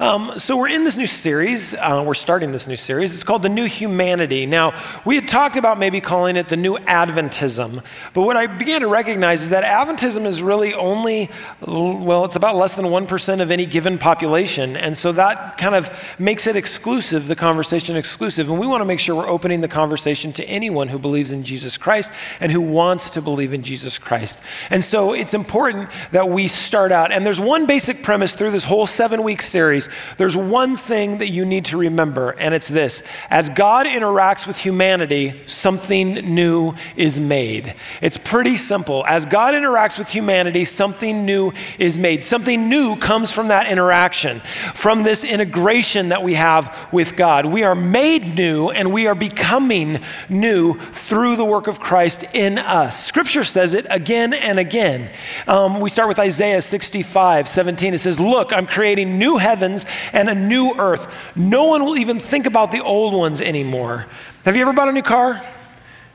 Um, so, we're in this new series. Uh, we're starting this new series. It's called The New Humanity. Now, we had talked about maybe calling it the New Adventism, but what I began to recognize is that Adventism is really only, well, it's about less than 1% of any given population. And so that kind of makes it exclusive, the conversation exclusive. And we want to make sure we're opening the conversation to anyone who believes in Jesus Christ and who wants to believe in Jesus Christ. And so it's important that we start out. And there's one basic premise through this whole seven week series there's one thing that you need to remember, and it's this as God interacts with humanity, something new is made. It's pretty simple. As God interacts with humanity, something new is made. Something new comes from that interaction, from this integration that we have with God. We are made new and we are becoming new through the work of Christ in us. Scripture says it again and again. Um, we start with Isaiah 65 17. It says, Look, I'm creating new heavens heavens and a new earth. No one will even think about the old ones anymore. Have you ever bought a new car?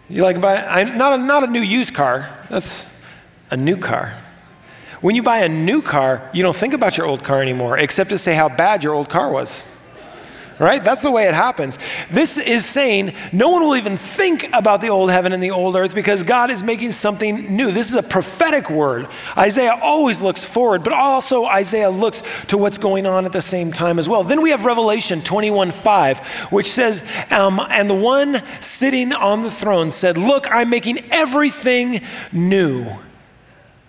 You like buy I, not a, not a new used car. That's a new car. When you buy a new car, you don't think about your old car anymore, except to say how bad your old car was right? That's the way it happens. This is saying no one will even think about the old heaven and the old earth because God is making something new. This is a prophetic word. Isaiah always looks forward, but also Isaiah looks to what's going on at the same time as well. Then we have Revelation 21 5, which says, um, And the one sitting on the throne said, Look, I'm making everything new.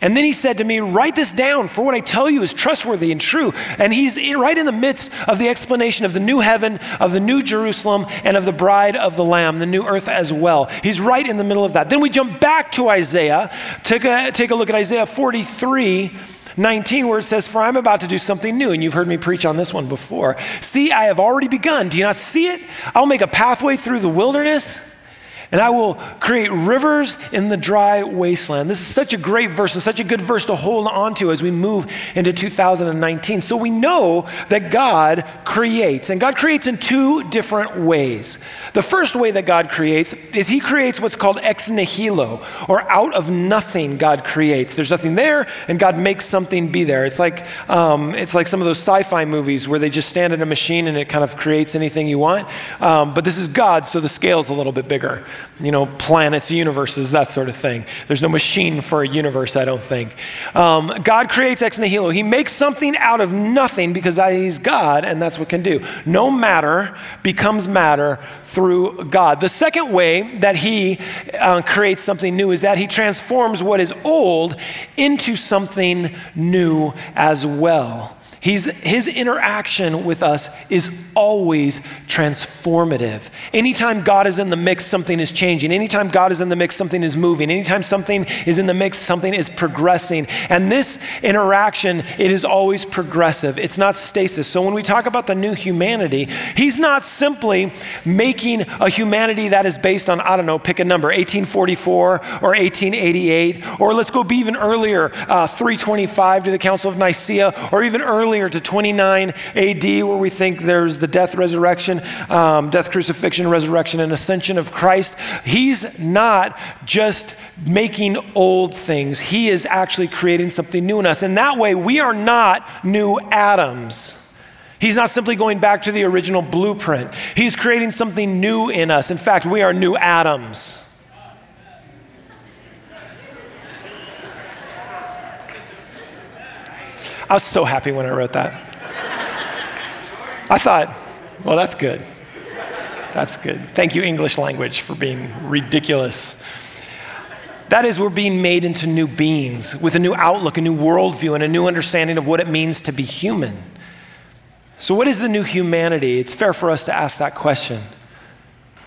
And then he said to me, Write this down, for what I tell you is trustworthy and true. And he's right in the midst of the explanation of the new heaven, of the new Jerusalem, and of the bride of the Lamb, the new earth as well. He's right in the middle of that. Then we jump back to Isaiah, take a, take a look at Isaiah 43. 19, where it says, For I'm about to do something new. And you've heard me preach on this one before. See, I have already begun. Do you not see it? I'll make a pathway through the wilderness and I will create rivers in the dry wasteland. This is such a great verse and such a good verse to hold on to as we move into 2019. So we know that God creates, and God creates in two different ways. The first way that God creates is He creates what's called ex nihilo, or out of nothing, God creates. There's nothing there, and God makes something be there. It's like, um, it's like some of those sci fi movies where they just stand in a machine and it kind of creates anything you want. Um, but this is God, so the scale's a little bit bigger you know, planets, universes, that sort of thing. There's no machine for a universe, I don't think. Um, God creates ex nihilo. He makes something out of nothing because He's God, and that's what can do. No matter becomes matter through God. The second way that He uh, creates something new is that He transforms what is old into something new as well. He's, his interaction with us is always transformative. Anytime God is in the mix, something is changing. Anytime God is in the mix, something is moving. Anytime something is in the mix, something is progressing. And this interaction, it is always progressive. It's not stasis. So when we talk about the new humanity, he's not simply making a humanity that is based on, I don't know, pick a number, 1844 or 1888, or let's go be even earlier, uh, 325 to the Council of Nicaea, or even earlier earlier to 29 AD, where we think there's the death, resurrection, um, death, crucifixion, resurrection, and ascension of Christ. He's not just making old things, He is actually creating something new in us. And that way, we are not new atoms. He's not simply going back to the original blueprint. He's creating something new in us. In fact, we are new Adams. I was so happy when I wrote that. I thought, well, that's good. That's good. Thank you, English language, for being ridiculous. That is, we're being made into new beings with a new outlook, a new worldview, and a new understanding of what it means to be human. So, what is the new humanity? It's fair for us to ask that question.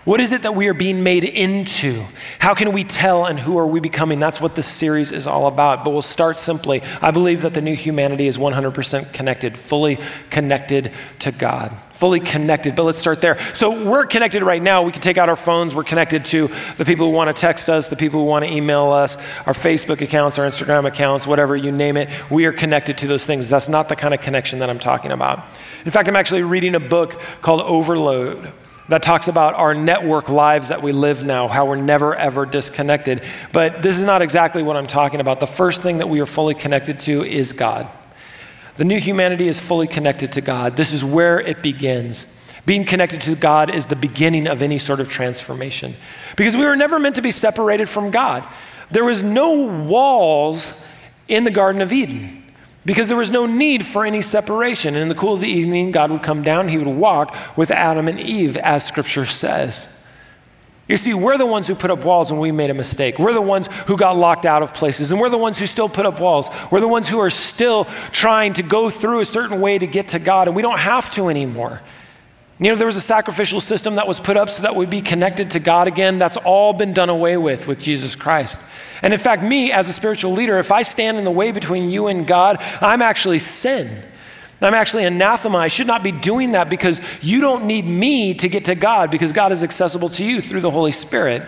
What is it that we are being made into? How can we tell and who are we becoming? That's what this series is all about. But we'll start simply. I believe that the new humanity is 100% connected, fully connected to God. Fully connected. But let's start there. So we're connected right now. We can take out our phones. We're connected to the people who want to text us, the people who want to email us, our Facebook accounts, our Instagram accounts, whatever you name it. We are connected to those things. That's not the kind of connection that I'm talking about. In fact, I'm actually reading a book called Overload that talks about our network lives that we live now, how we're never ever disconnected. But this is not exactly what I'm talking about. The first thing that we are fully connected to is God. The new humanity is fully connected to God. This is where it begins. Being connected to God is the beginning of any sort of transformation. Because we were never meant to be separated from God. There was no walls in the Garden of Eden because there was no need for any separation. And in the cool of the evening, God would come down, He would walk with Adam and Eve, as Scripture says. You see, we're the ones who put up walls when we made a mistake. We're the ones who got locked out of places, and we're the ones who still put up walls. We're the ones who are still trying to go through a certain way to get to God, and we don't have to anymore. You know, there was a sacrificial system that was put up so that we'd be connected to God again. That's all been done away with with Jesus Christ. And in fact, me as a spiritual leader, if I stand in the way between you and God, I'm actually sin. I'm actually anathema. I should not be doing that because you don't need me to get to God because God is accessible to you through the Holy Spirit.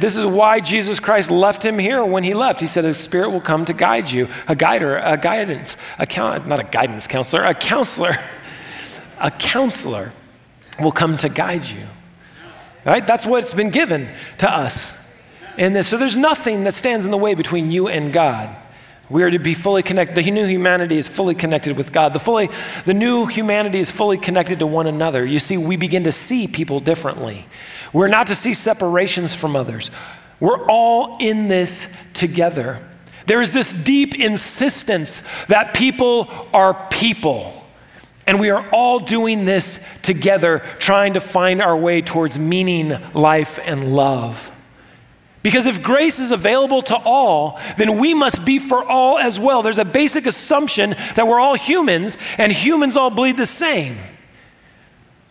This is why Jesus Christ left him here when he left. He said, "The Spirit will come to guide you, a guider, a guidance, a not a guidance counselor, a counselor, a counselor will come to guide you." Right? That's what's been given to us in this. So there's nothing that stands in the way between you and God. We are to be fully connected. The new humanity is fully connected with God. The, fully, the new humanity is fully connected to one another. You see, we begin to see people differently. We're not to see separations from others. We're all in this together. There is this deep insistence that people are people. And we are all doing this together, trying to find our way towards meaning, life, and love. Because if grace is available to all, then we must be for all as well. There's a basic assumption that we're all humans and humans all bleed the same.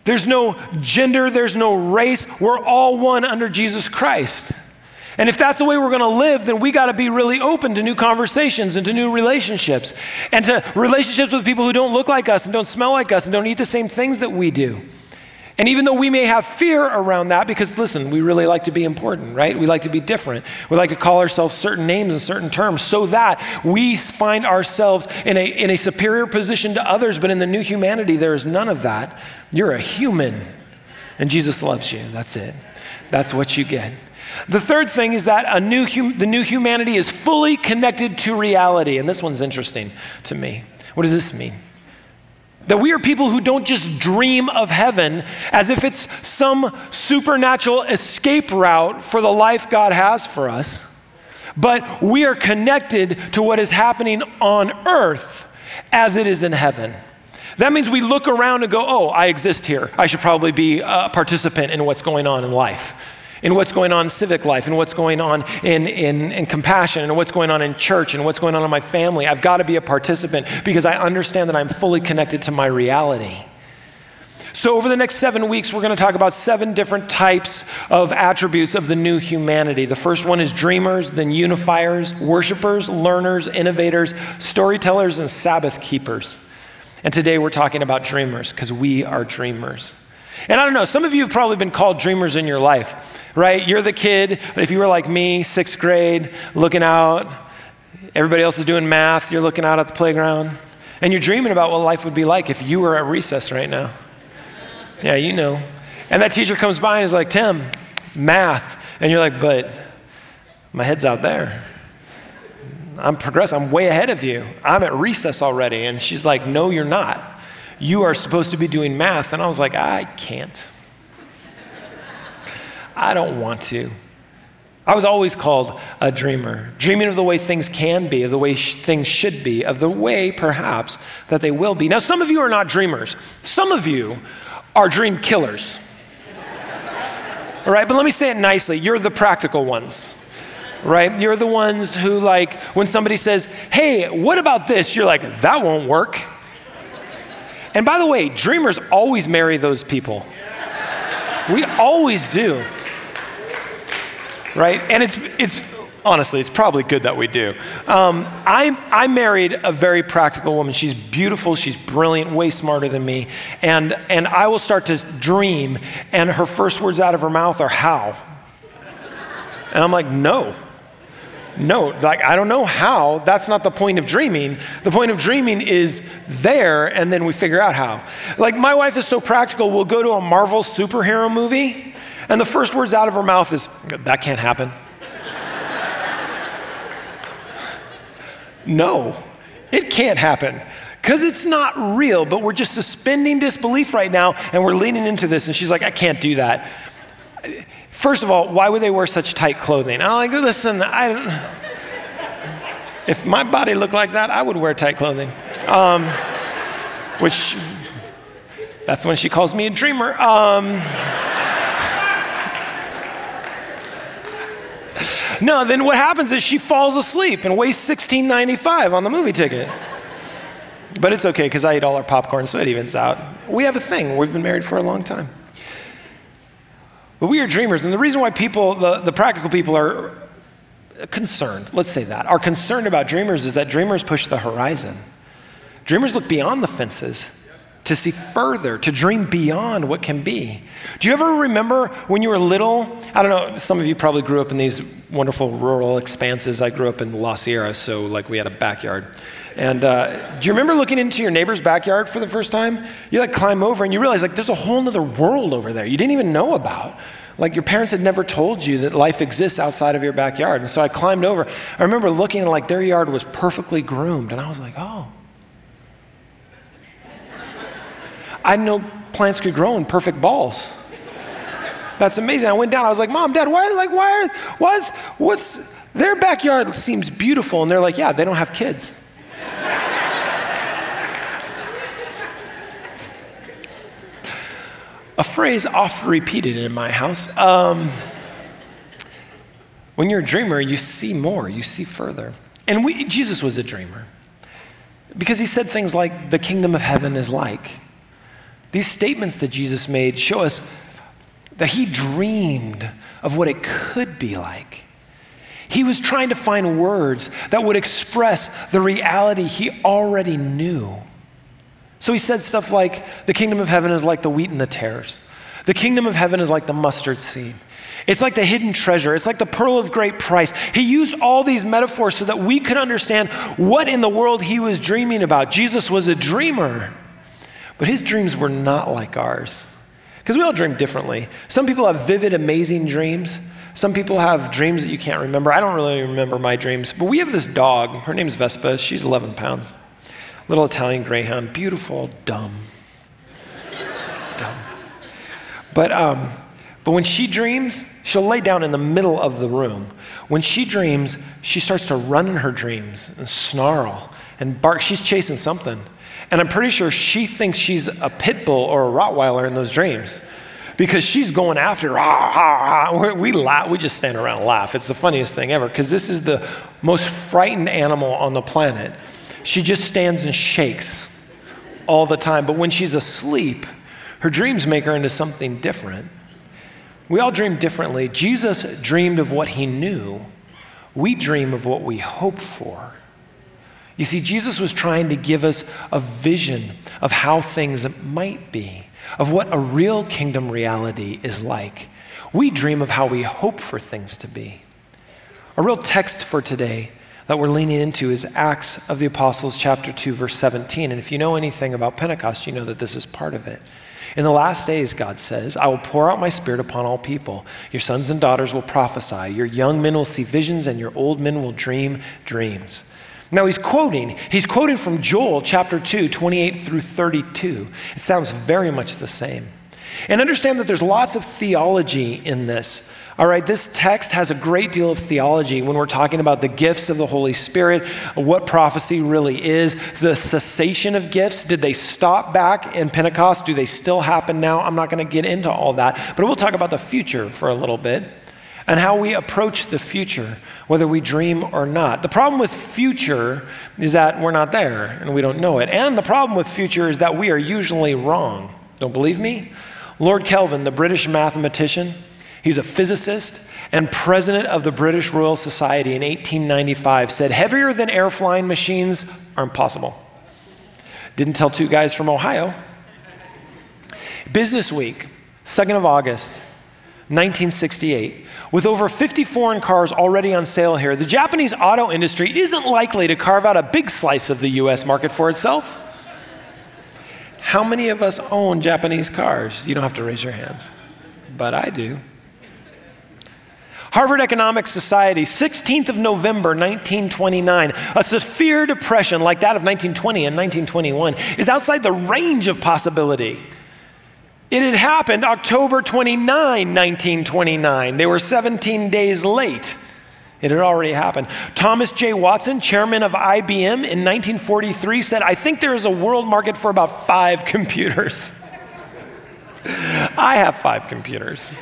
There's no gender, there's no race. We're all one under Jesus Christ. And if that's the way we're going to live, then we got to be really open to new conversations and to new relationships and to relationships with people who don't look like us and don't smell like us and don't eat the same things that we do. And even though we may have fear around that, because listen, we really like to be important, right? We like to be different. We like to call ourselves certain names and certain terms so that we find ourselves in a, in a superior position to others. But in the new humanity, there is none of that. You're a human, and Jesus loves you. That's it. That's what you get. The third thing is that a new hum- the new humanity is fully connected to reality. And this one's interesting to me. What does this mean? That we are people who don't just dream of heaven as if it's some supernatural escape route for the life God has for us, but we are connected to what is happening on earth as it is in heaven. That means we look around and go, oh, I exist here. I should probably be a participant in what's going on in life in what's going on in civic life, and what's going on in, in, in compassion, and what's going on in church, and what's going on in my family. I've got to be a participant because I understand that I'm fully connected to my reality. So, over the next seven weeks, we're going to talk about seven different types of attributes of the new humanity. The first one is dreamers, then unifiers, worshipers, learners, innovators, storytellers, and Sabbath keepers. And today we're talking about dreamers because we are dreamers. And I don't know, some of you have probably been called dreamers in your life, right? You're the kid, if you were like me, sixth grade, looking out, everybody else is doing math, you're looking out at the playground, and you're dreaming about what life would be like if you were at recess right now. Yeah, you know. And that teacher comes by and is like, Tim, math. And you're like, but my head's out there. I'm progressing. I'm way ahead of you. I'm at recess already. And she's like, no, you're not you are supposed to be doing math. And I was like, I can't. I don't want to. I was always called a dreamer, dreaming of the way things can be, of the way sh- things should be, of the way perhaps that they will be. Now, some of you are not dreamers, some of you are dream killers. All right, but let me say it nicely you're the practical ones. Right? You're the ones who, like, when somebody says, Hey, what about this? You're like, That won't work. And by the way, dreamers always marry those people. We always do. Right? And it's, it's honestly, it's probably good that we do. Um, I, I married a very practical woman. She's beautiful, she's brilliant, way smarter than me. And, and I will start to dream, and her first words out of her mouth are, How? And I'm like, No. No, like I don't know how. That's not the point of dreaming. The point of dreaming is there, and then we figure out how. Like my wife is so practical, we'll go to a Marvel superhero movie, and the first words out of her mouth is, That can't happen. no, it can't happen because it's not real, but we're just suspending disbelief right now and we're leaning into this. And she's like, I can't do that. First of all, why would they wear such tight clothing? I'm like, listen, I, if my body looked like that, I would wear tight clothing. Um, which, that's when she calls me a dreamer. Um, no, then what happens is she falls asleep and wastes $16.95 on the movie ticket. But it's okay because I eat all our popcorn, so it evens out. We have a thing. We've been married for a long time. But we are dreamers, and the reason why people, the, the practical people, are concerned, let's say that, are concerned about dreamers is that dreamers push the horizon. Dreamers look beyond the fences to see further, to dream beyond what can be. Do you ever remember when you were little? I don't know, some of you probably grew up in these wonderful rural expanses. I grew up in La Sierra, so like we had a backyard. And uh, do you remember looking into your neighbor's backyard for the first time? You like climb over and you realize like there's a whole other world over there you didn't even know about. Like your parents had never told you that life exists outside of your backyard. And so I climbed over. I remember looking and like their yard was perfectly groomed. And I was like, oh, I didn't know plants could grow in perfect balls. That's amazing. I went down. I was like, Mom, Dad, why? Like, why? Are, what's what's their backyard seems beautiful, and they're like, Yeah, they don't have kids. A phrase often repeated in my house. Um, when you're a dreamer, you see more, you see further. And we, Jesus was a dreamer because he said things like, The kingdom of heaven is like. These statements that Jesus made show us that he dreamed of what it could be like. He was trying to find words that would express the reality he already knew. So he said stuff like, The kingdom of heaven is like the wheat and the tares. The kingdom of heaven is like the mustard seed. It's like the hidden treasure. It's like the pearl of great price. He used all these metaphors so that we could understand what in the world he was dreaming about. Jesus was a dreamer. But his dreams were not like ours. Because we all dream differently. Some people have vivid, amazing dreams. Some people have dreams that you can't remember. I don't really remember my dreams. But we have this dog. Her name's Vespa. She's 11 pounds. Little Italian greyhound. Beautiful, dumb. dumb. But, um, but when she dreams, she'll lay down in the middle of the room. When she dreams, she starts to run in her dreams and snarl and bark. She's chasing something. And I'm pretty sure she thinks she's a pit bull or a Rottweiler in those dreams because she's going after, rah. we laugh, we just stand around and laugh. It's the funniest thing ever because this is the most frightened animal on the planet. She just stands and shakes all the time. But when she's asleep, her dreams make her into something different. We all dream differently. Jesus dreamed of what he knew. We dream of what we hope for. You see, Jesus was trying to give us a vision of how things might be, of what a real kingdom reality is like. We dream of how we hope for things to be. A real text for today that we're leaning into is Acts of the Apostles, chapter 2, verse 17. And if you know anything about Pentecost, you know that this is part of it. In the last days, God says, I will pour out my spirit upon all people. Your sons and daughters will prophesy. Your young men will see visions, and your old men will dream dreams. Now he's quoting, he's quoting from Joel chapter 2, 28 through 32. It sounds very much the same. And understand that there's lots of theology in this. All right, this text has a great deal of theology when we're talking about the gifts of the Holy Spirit, what prophecy really is, the cessation of gifts. Did they stop back in Pentecost? Do they still happen now? I'm not going to get into all that, but we'll talk about the future for a little bit and how we approach the future, whether we dream or not. The problem with future is that we're not there and we don't know it. And the problem with future is that we are usually wrong. Don't believe me? Lord Kelvin, the British mathematician, he's a physicist and president of the British Royal Society in 1895, said heavier than air flying machines are impossible. Didn't tell two guys from Ohio. Business Week, 2nd of August, 1968. With over 50 foreign cars already on sale here, the Japanese auto industry isn't likely to carve out a big slice of the US market for itself. How many of us own Japanese cars? You don't have to raise your hands, but I do. Harvard Economic Society, 16th of November, 1929. A severe depression like that of 1920 and 1921 is outside the range of possibility. It had happened October 29, 1929. They were 17 days late. It had already happened. Thomas J. Watson, chairman of IBM in 1943, said, I think there is a world market for about five computers. I have five computers.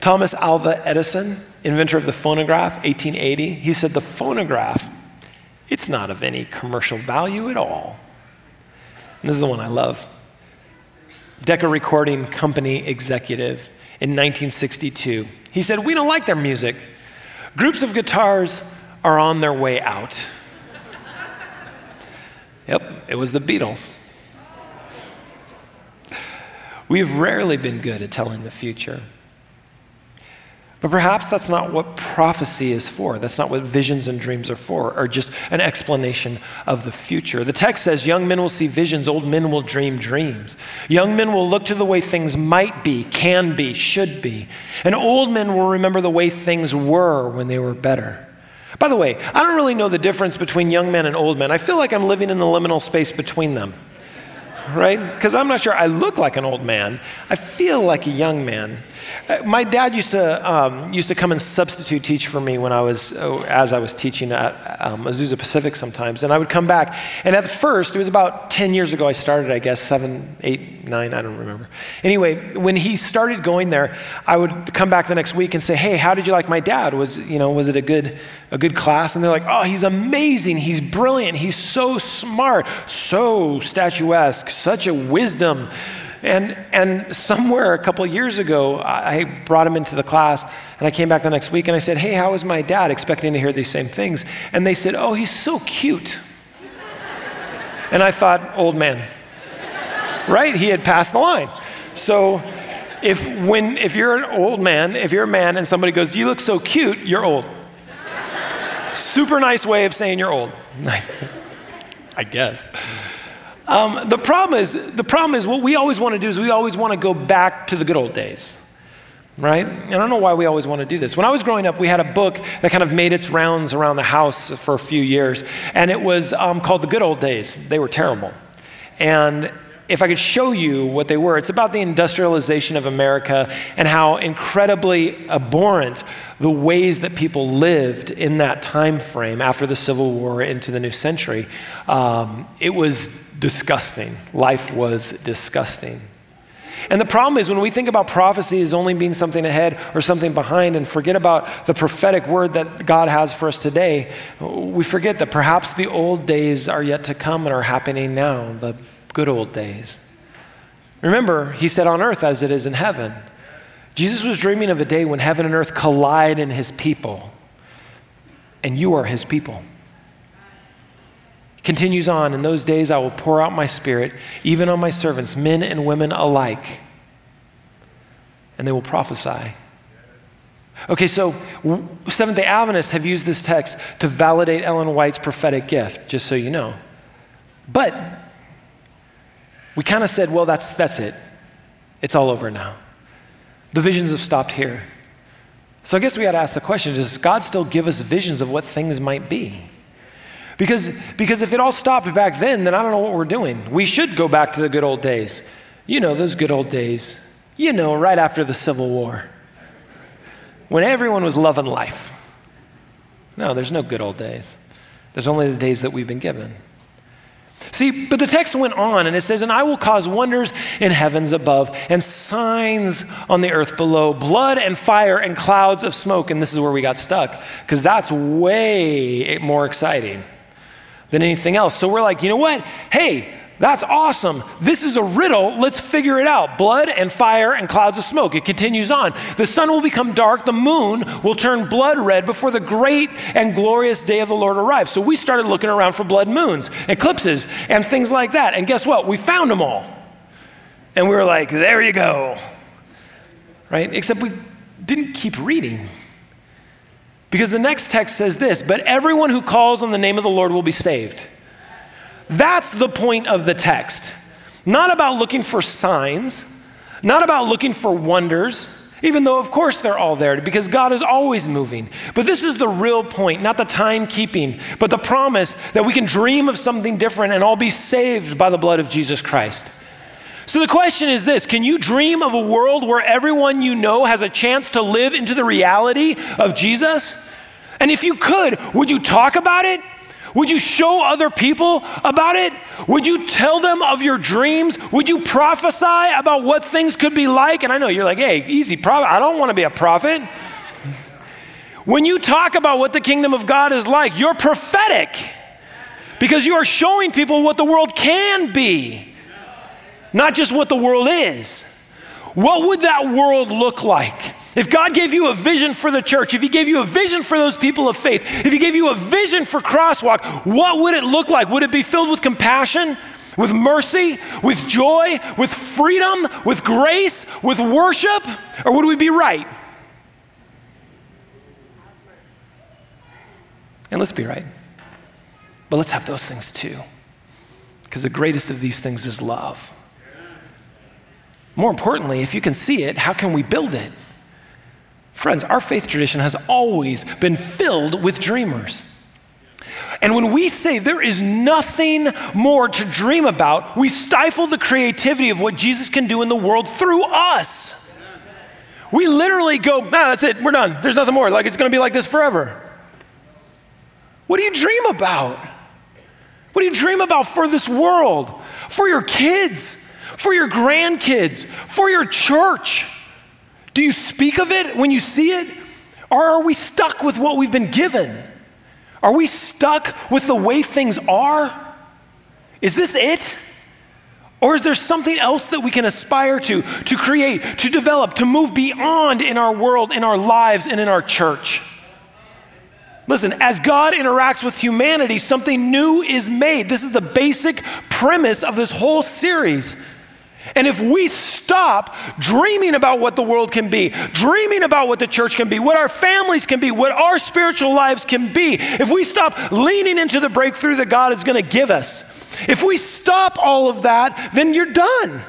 Thomas Alva Edison, inventor of the phonograph, 1880, he said, The phonograph, it's not of any commercial value at all. And this is the one I love. Decca Recording Company executive in 1962. He said, We don't like their music. Groups of guitars are on their way out. yep, it was the Beatles. We've rarely been good at telling the future. But perhaps that's not what prophecy is for. That's not what visions and dreams are for, or just an explanation of the future. The text says young men will see visions, old men will dream dreams. Young men will look to the way things might be, can be, should be. And old men will remember the way things were when they were better. By the way, I don't really know the difference between young men and old men. I feel like I'm living in the liminal space between them right? Because I'm not sure I look like an old man. I feel like a young man. Uh, my dad used to um, used to come and substitute teach for me when I was uh, as I was teaching at um, Azusa Pacific sometimes, and I would come back. And at first, it was about ten years ago I started. I guess seven, eight, nine. I don't remember. Anyway, when he started going there, I would come back the next week and say, "Hey, how did you like my dad? Was you know was it a good a good class?" And they're like, "Oh, he's amazing. He's brilliant. He's so smart, so statuesque, such a wisdom." And, and somewhere a couple years ago, I brought him into the class, and I came back the next week and I said, Hey, how is my dad? Expecting to hear these same things. And they said, Oh, he's so cute. and I thought, Old man. right? He had passed the line. So if, when, if you're an old man, if you're a man and somebody goes, You look so cute, you're old. Super nice way of saying you're old. I guess. Um, the, problem is, the problem is, what we always want to do is we always want to go back to the good old days, right? And I don't know why we always want to do this. When I was growing up, we had a book that kind of made its rounds around the house for a few years, and it was um, called The Good Old Days. They were terrible. And if I could show you what they were, it's about the industrialization of America and how incredibly abhorrent the ways that people lived in that time frame after the Civil War into the new century. Um, it was disgusting. Life was disgusting. And the problem is when we think about prophecy as only being something ahead or something behind and forget about the prophetic word that God has for us today, we forget that perhaps the old days are yet to come and are happening now, the good old days. Remember, he said on earth as it is in heaven. Jesus was dreaming of a day when heaven and earth collide in his people, and you are his people. Continues on, in those days I will pour out my spirit, even on my servants, men and women alike, and they will prophesy. Okay, so Seventh day Adventists have used this text to validate Ellen White's prophetic gift, just so you know. But we kind of said, well, that's, that's it. It's all over now. The visions have stopped here. So I guess we got to ask the question does God still give us visions of what things might be? Because, because if it all stopped back then, then I don't know what we're doing. We should go back to the good old days. You know, those good old days. You know, right after the Civil War, when everyone was loving life. No, there's no good old days. There's only the days that we've been given. See, but the text went on and it says, And I will cause wonders in heavens above and signs on the earth below, blood and fire and clouds of smoke. And this is where we got stuck, because that's way more exciting than anything else. So we're like, you know what? Hey, that's awesome. This is a riddle. Let's figure it out. Blood and fire and clouds of smoke. It continues on. The sun will become dark. The moon will turn blood red before the great and glorious day of the Lord arrives. So we started looking around for blood moons, eclipses, and things like that. And guess what? We found them all. And we were like, there you go. Right? Except we didn't keep reading. Because the next text says this But everyone who calls on the name of the Lord will be saved. That's the point of the text. Not about looking for signs, not about looking for wonders. Even though, of course, they're all there because God is always moving. But this is the real point, not the timekeeping, but the promise that we can dream of something different and all be saved by the blood of Jesus Christ. So the question is this Can you dream of a world where everyone you know has a chance to live into the reality of Jesus? And if you could, would you talk about it? Would you show other people about it? Would you tell them of your dreams? Would you prophesy about what things could be like? And I know you're like, hey, easy prophet. I don't want to be a prophet. When you talk about what the kingdom of God is like, you're prophetic because you are showing people what the world can be, not just what the world is. What would that world look like? If God gave you a vision for the church, if He gave you a vision for those people of faith, if He gave you a vision for Crosswalk, what would it look like? Would it be filled with compassion, with mercy, with joy, with freedom, with grace, with worship? Or would we be right? And let's be right. But let's have those things too. Because the greatest of these things is love. More importantly, if you can see it, how can we build it? Friends, our faith tradition has always been filled with dreamers. And when we say there is nothing more to dream about, we stifle the creativity of what Jesus can do in the world through us. We literally go, nah, that's it, we're done. There's nothing more. Like it's gonna be like this forever. What do you dream about? What do you dream about for this world? For your kids, for your grandkids, for your church? Do you speak of it when you see it? Or are we stuck with what we've been given? Are we stuck with the way things are? Is this it? Or is there something else that we can aspire to, to create, to develop, to move beyond in our world, in our lives, and in our church? Listen, as God interacts with humanity, something new is made. This is the basic premise of this whole series. And if we stop dreaming about what the world can be, dreaming about what the church can be, what our families can be, what our spiritual lives can be, if we stop leaning into the breakthrough that God is going to give us, if we stop all of that, then you're done.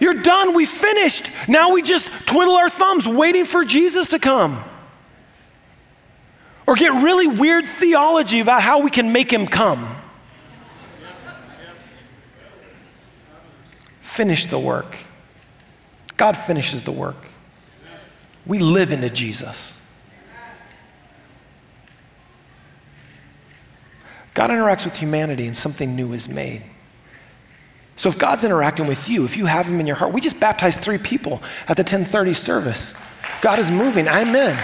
You're done. We finished. Now we just twiddle our thumbs waiting for Jesus to come. Or get really weird theology about how we can make him come. Finish the work. God finishes the work. We live into Jesus. God interacts with humanity and something new is made. So if God's interacting with you, if you have him in your heart, we just baptized three people at the 1030 service. God is moving. Amen.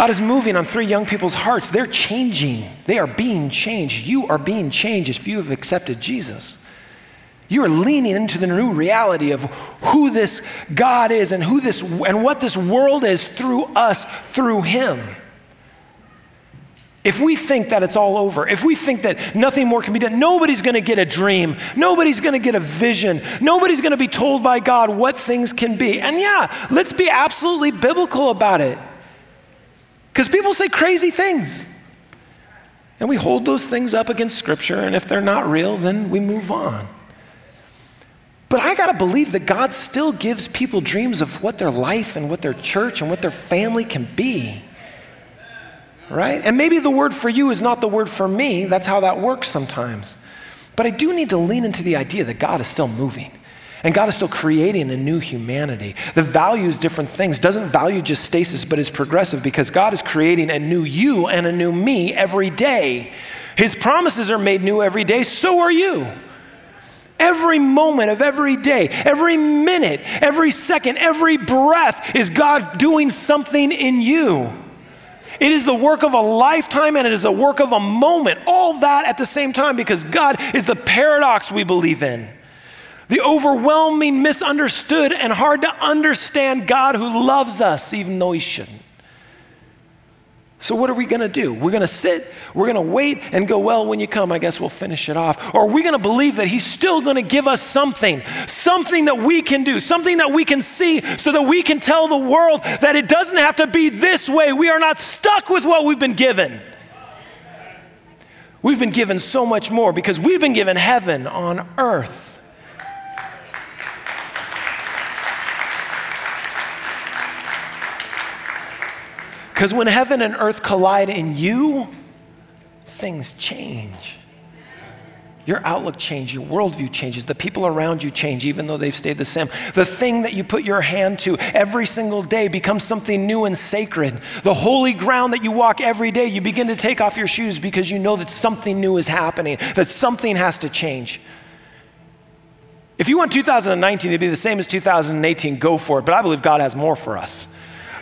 God is moving on three young people's hearts. They're changing. They are being changed. You are being changed if you have accepted Jesus. You are leaning into the new reality of who this God is and who this and what this world is through us, through him. If we think that it's all over, if we think that nothing more can be done, nobody's going to get a dream, nobody's going to get a vision, nobody's going to be told by God what things can be. And yeah, let's be absolutely biblical about it. Because people say crazy things. And we hold those things up against Scripture, and if they're not real, then we move on. But I got to believe that God still gives people dreams of what their life and what their church and what their family can be. Right? And maybe the word for you is not the word for me. That's how that works sometimes. But I do need to lean into the idea that God is still moving. And God is still creating a new humanity that values different things, doesn't value just stasis, but is progressive because God is creating a new you and a new me every day. His promises are made new every day, so are you. Every moment of every day, every minute, every second, every breath is God doing something in you. It is the work of a lifetime and it is the work of a moment, all that at the same time because God is the paradox we believe in the overwhelming, misunderstood, and hard to understand God who loves us even though He shouldn't. So, what are we going to do? We're going to sit, we're going to wait and go, well, when you come, I guess we'll finish it off. Or are we going to believe that He's still going to give us something, something that we can do, something that we can see, so that we can tell the world that it doesn't have to be this way? We are not stuck with what we've been given. We've been given so much more because we've been given heaven on earth. Because when heaven and earth collide in you, things change. Your outlook changes, your worldview changes, the people around you change, even though they've stayed the same. The thing that you put your hand to every single day becomes something new and sacred. The holy ground that you walk every day, you begin to take off your shoes because you know that something new is happening, that something has to change. If you want 2019 to be the same as 2018, go for it, but I believe God has more for us.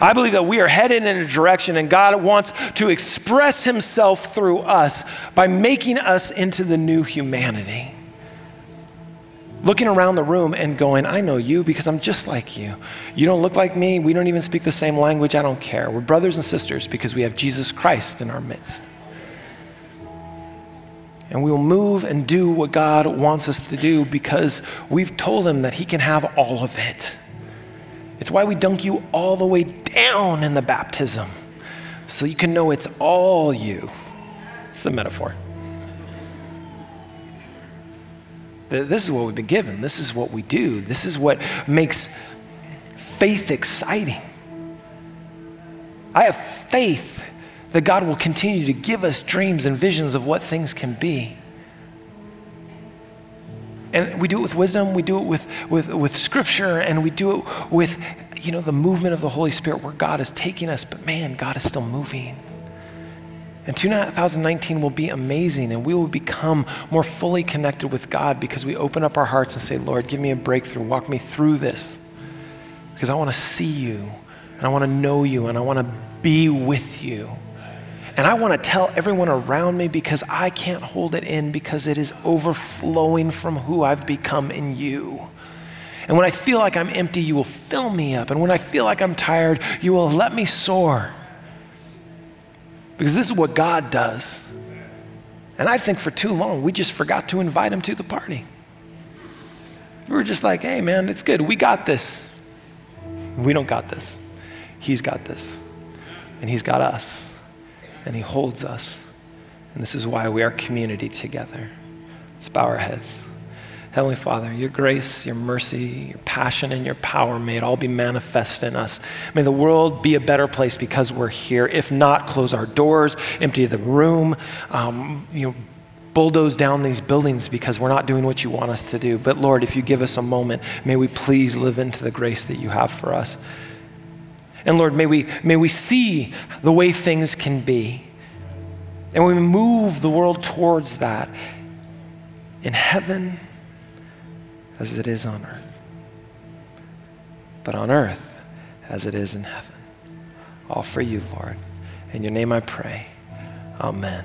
I believe that we are headed in a direction and God wants to express himself through us by making us into the new humanity. Looking around the room and going, I know you because I'm just like you. You don't look like me. We don't even speak the same language. I don't care. We're brothers and sisters because we have Jesus Christ in our midst. And we will move and do what God wants us to do because we've told Him that He can have all of it. It's why we dunk you all the way down in the baptism, so you can know it's all you. It's a metaphor. This is what we've been given. This is what we do. This is what makes faith exciting. I have faith that God will continue to give us dreams and visions of what things can be. And we do it with wisdom, we do it with, with, with scripture, and we do it with, you know, the movement of the Holy Spirit where God is taking us, but man, God is still moving. And 2019 will be amazing, and we will become more fully connected with God because we open up our hearts and say, Lord, give me a breakthrough, walk me through this. Because I want to see you, and I want to know you, and I want to be with you. And I want to tell everyone around me because I can't hold it in because it is overflowing from who I've become in you. And when I feel like I'm empty, you will fill me up. And when I feel like I'm tired, you will let me soar. Because this is what God does. And I think for too long, we just forgot to invite him to the party. We were just like, hey, man, it's good. We got this. We don't got this. He's got this. And he's got us and He holds us. And this is why we are community together. Let's bow our heads. Heavenly Father, your grace, your mercy, your passion, and your power may it all be manifest in us. May the world be a better place because we're here. If not, close our doors, empty the room, um, you know, bulldoze down these buildings because we're not doing what you want us to do. But Lord, if you give us a moment, may we please live into the grace that you have for us. And Lord, may we, may we see the way things can be. And we move the world towards that in heaven as it is on earth. But on earth as it is in heaven. All for you, Lord. In your name I pray. Amen.